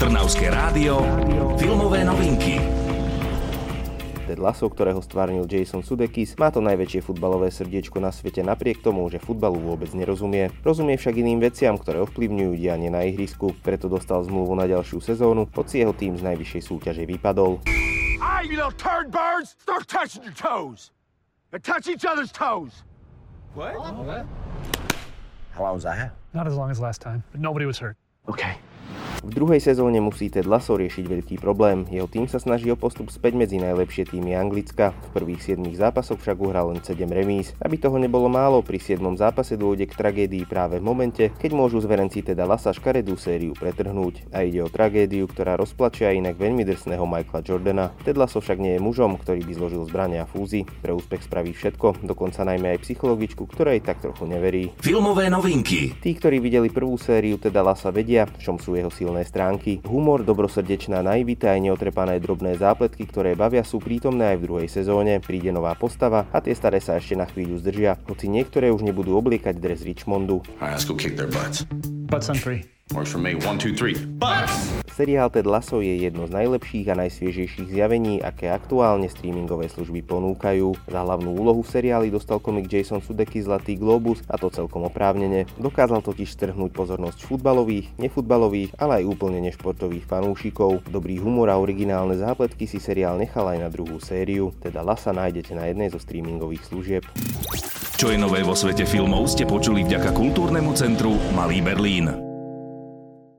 Trnavské rádio, filmové novinky. Ted Lasso, ktorého stvárnil Jason Sudeikis, má to najväčšie futbalové srdiečko na svete napriek tomu, že futbalu vôbec nerozumie. Rozumie však iným veciam, ktoré ovplyvňujú dianie na ihrisku, preto dostal zmluvu na ďalšiu sezónu, hoci jeho tým z najvyššej súťaže vypadol. Hey, you little turd birds! Start touching your toes! And touch each other's toes! What? How long was that? Not as long as last time, but nobody was hurt. Okay. V druhej sezóne musí Ted Lasso riešiť veľký problém. Jeho tým sa snaží o postup späť medzi najlepšie týmy Anglicka. V prvých 7 zápasoch však uhral len 7 remíz. Aby toho nebolo málo, pri 7. zápase dôjde k tragédii práve v momente, keď môžu zverenci Teda Lasa škaredú sériu pretrhnúť. A ide o tragédiu, ktorá rozplačia inak veľmi drsného Michaela Jordana. Ted Lasso však nie je mužom, ktorý by zložil zbrania a fúzy. Pre úspech spraví všetko, dokonca najmä aj psychologičku, ktorej tak trochu neverí. Filmové novinky. Tí, ktorí videli prvú sériu Teda Lasa vedia, v čom sú jeho silné stránky. Humor, dobrosrdečná naivita aj neotrepané drobné zápletky, ktoré bavia sú prítomné aj v druhej sezóne. Príde nová postava a tie staré sa ešte na chvíľu zdržia, hoci niektoré už nebudú obliekať dres Richmondu. Right, let's go kick their butts. Butts on three. Works for me. One, two, three. Seriál Ted Lasso je jedno z najlepších a najsviežejších zjavení, aké aktuálne streamingové služby ponúkajú. Za hlavnú úlohu v seriáli dostal komik Jason Sudeikis Zlatý Globus a to celkom oprávnene. Dokázal totiž strhnúť pozornosť futbalových, nefutbalových, ale aj úplne nešportových fanúšikov. Dobrý humor a originálne zápletky si seriál nechal aj na druhú sériu, teda Lasa nájdete na jednej zo streamingových služieb. Čo je nové vo svete filmov ste počuli vďaka kultúrnemu centru Malý Berlín.